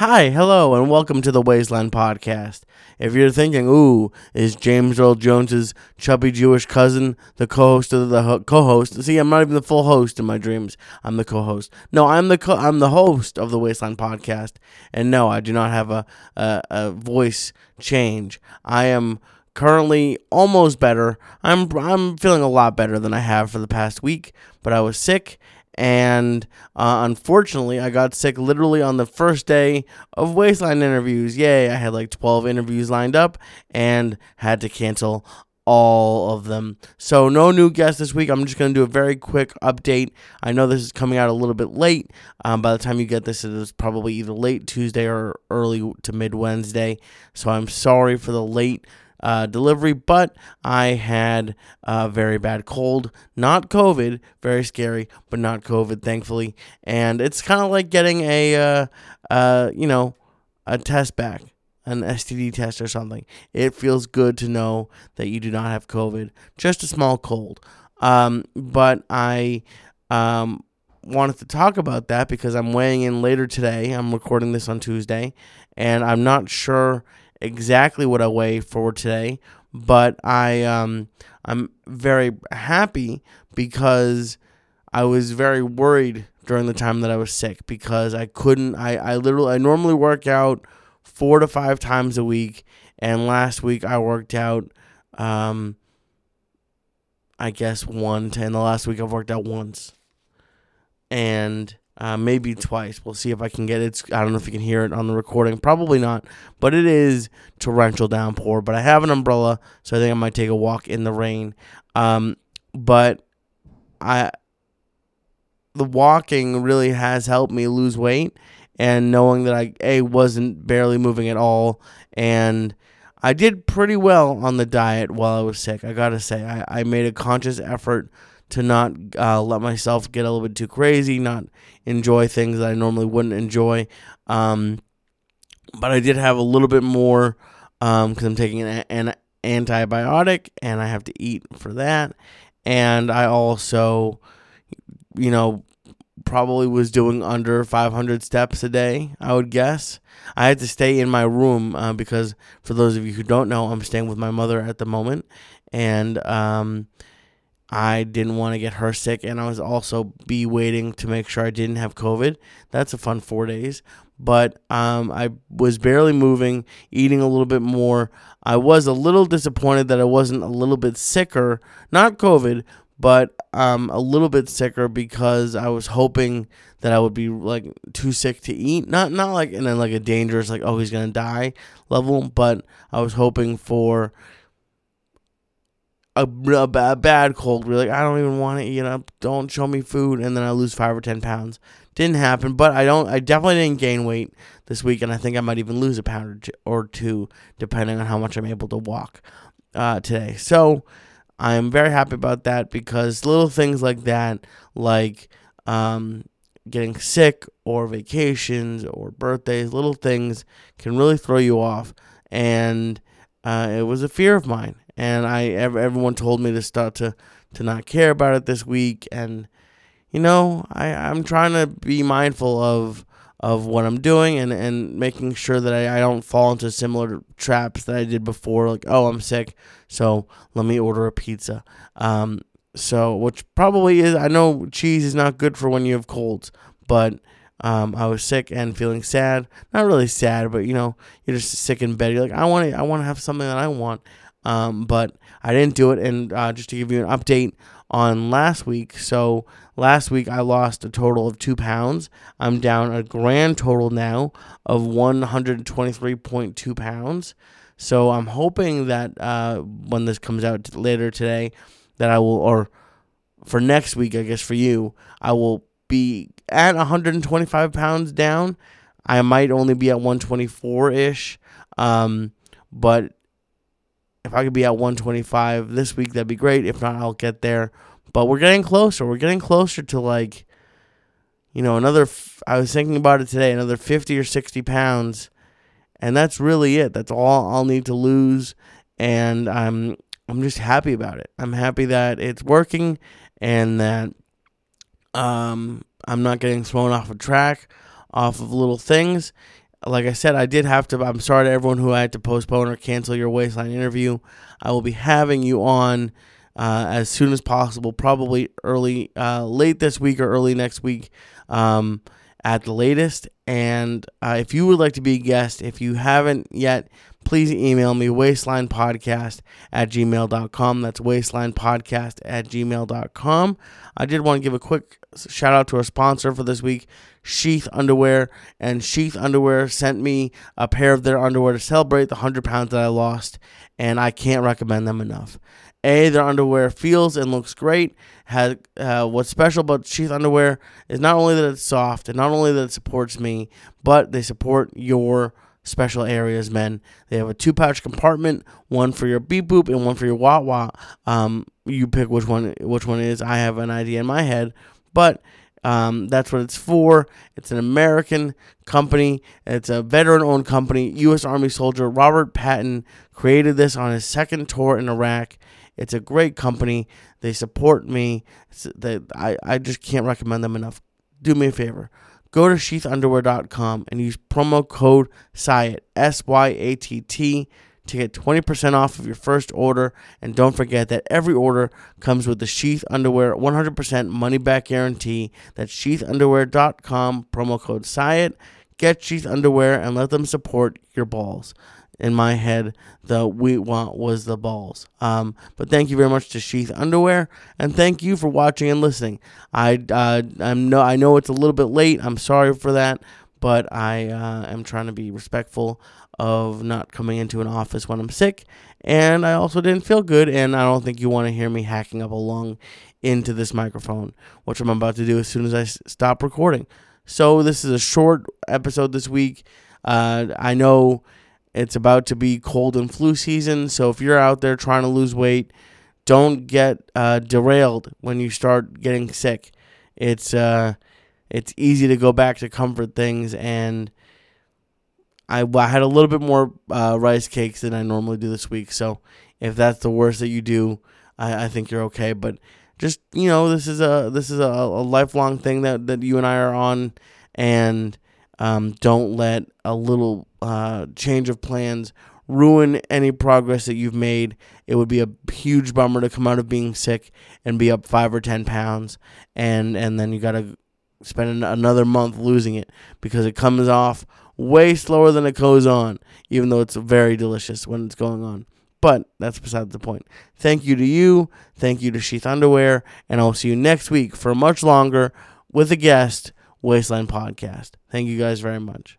Hi, hello, and welcome to the Waistline Podcast. If you're thinking, ooh, is James Earl Jones's chubby Jewish cousin the co-host of the ho- co-host? See, I'm not even the full host in my dreams. I'm the co-host. No, I'm the co- I'm the host of the Waistline Podcast, and no, I do not have a a, a voice change. I am currently almost better. I'm I'm feeling a lot better than I have for the past week, but I was sick and uh, unfortunately, I got sick literally on the first day of Waistline interviews. Yay, I had like 12 interviews lined up and had to cancel all of them. So, no new guests this week. I'm just going to do a very quick update. I know this is coming out a little bit late. Um, by the time you get this, it is probably either late Tuesday or early to mid Wednesday. So, I'm sorry for the late uh, delivery, but I had a very bad cold, not COVID, very scary, but not COVID, thankfully. And it's kind of like getting a, uh, uh, you know, a test back, an STD test or something. It feels good to know that you do not have COVID, just a small cold. Um, but I um, wanted to talk about that because I'm weighing in later today. I'm recording this on Tuesday, and I'm not sure exactly what I weigh for today, but I um I'm very happy because I was very worried during the time that I was sick because I couldn't I, I literally I normally work out four to five times a week and last week I worked out um I guess one and the last week I've worked out once. And uh, maybe twice. We'll see if I can get it. I don't know if you can hear it on the recording. Probably not, but it is torrential downpour. But I have an umbrella, so I think I might take a walk in the rain. Um, but I, the walking really has helped me lose weight, and knowing that I a wasn't barely moving at all, and I did pretty well on the diet while I was sick. I gotta say, I, I made a conscious effort to not uh, let myself get a little bit too crazy, not enjoy things that I normally wouldn't enjoy. Um, but I did have a little bit more because um, I'm taking an, an antibiotic and I have to eat for that. And I also, you know, probably was doing under 500 steps a day, I would guess. I had to stay in my room uh, because, for those of you who don't know, I'm staying with my mother at the moment. And, um, I didn't want to get her sick, and I was also be waiting to make sure I didn't have COVID. That's a fun four days. But um, I was barely moving, eating a little bit more. I was a little disappointed that I wasn't a little bit sicker, not COVID, but um, a little bit sicker because I was hoping that I would be like too sick to eat. Not not like in a, like a dangerous like oh he's gonna die level, but I was hoping for a, a, bad cold. We're like, I don't even want to eat. You don't show me food, and then I lose five or ten pounds. Didn't happen, but I don't. I definitely didn't gain weight this week, and I think I might even lose a pound or two, depending on how much I'm able to walk uh, today. So I'm very happy about that because little things like that, like um, getting sick or vacations or birthdays, little things can really throw you off. And uh, it was a fear of mine, and I everyone told me to start to to not care about it this week, and you know I I'm trying to be mindful of of what I'm doing and, and making sure that I, I don't fall into similar traps that I did before, like, oh, I'm sick, so let me order a pizza. Um, so, which probably is, I know cheese is not good for when you have colds, but um, I was sick and feeling sad. Not really sad, but you know, you're just sick in bed. You're like, I want to, I want to have something that I want. Um, but I didn't do it. And uh, just to give you an update on last week, so last week I lost a total of two pounds. I'm down a grand total now of 123.2 pounds. So I'm hoping that uh, when this comes out later today, that I will, or for next week, I guess for you, I will be at 125 pounds down. I might only be at 124 ish. Um, but if I could be at 125 this week, that'd be great. If not, I'll get there. But we're getting closer. We're getting closer to like, you know, another. F- I was thinking about it today. Another 50 or 60 pounds, and that's really it. That's all I'll need to lose, and I'm I'm just happy about it. I'm happy that it's working, and that um I'm not getting thrown off a track, off of little things. Like I said, I did have to. I'm sorry to everyone who had to postpone or cancel your Waistline interview. I will be having you on uh, as soon as possible, probably early, uh, late this week or early next week. Um, at the latest. And uh, if you would like to be a guest, if you haven't yet, please email me waistlinepodcast at gmail.com. That's waistlinepodcast at gmail.com. I did want to give a quick shout out to our sponsor for this week, Sheath Underwear. And Sheath Underwear sent me a pair of their underwear to celebrate the 100 pounds that I lost. And I can't recommend them enough. A, their underwear feels and looks great. Has uh, what's special about Sheath underwear is not only that it's soft and not only that it supports me, but they support your special areas, men. They have a two pouch compartment, one for your beep boop and one for your wah wah. Um, you pick which one which one is. I have an idea in my head, but um, that's what it's for. It's an American company. It's a veteran-owned company. U.S. Army soldier Robert Patton created this on his second tour in Iraq. It's a great company. They support me. They, I, I just can't recommend them enough. Do me a favor. Go to sheathunderwear.com and use promo code SYATT, S Y A T T, to get 20% off of your first order. And don't forget that every order comes with the Sheath Underwear 100% money back guarantee. That's sheathunderwear.com, promo code SYATT. Get Sheath Underwear and let them support your balls in my head, the we want was the balls. Um, but thank you very much to Sheath Underwear, and thank you for watching and listening. I uh, I'm no I know it's a little bit late. I'm sorry for that, but I uh, am trying to be respectful of not coming into an office when I'm sick, and I also didn't feel good, and I don't think you want to hear me hacking up a lung into this microphone, which I'm about to do as soon as I s- stop recording. So this is a short episode this week. Uh, I know it's about to be cold and flu season, so if you're out there trying to lose weight, don't get uh, derailed when you start getting sick. It's uh, it's easy to go back to comfort things, and I, I had a little bit more uh, rice cakes than I normally do this week. So if that's the worst that you do, I, I think you're okay. But just you know, this is a this is a, a lifelong thing that that you and I are on, and um, don't let a little uh, change of plans ruin any progress that you've made. It would be a huge bummer to come out of being sick and be up five or ten pounds, and and then you got to spend another month losing it because it comes off way slower than it goes on, even though it's very delicious when it's going on. But that's beside the point. Thank you to you. Thank you to Sheath Underwear. And I'll see you next week for much longer with a guest Waistline Podcast. Thank you guys very much.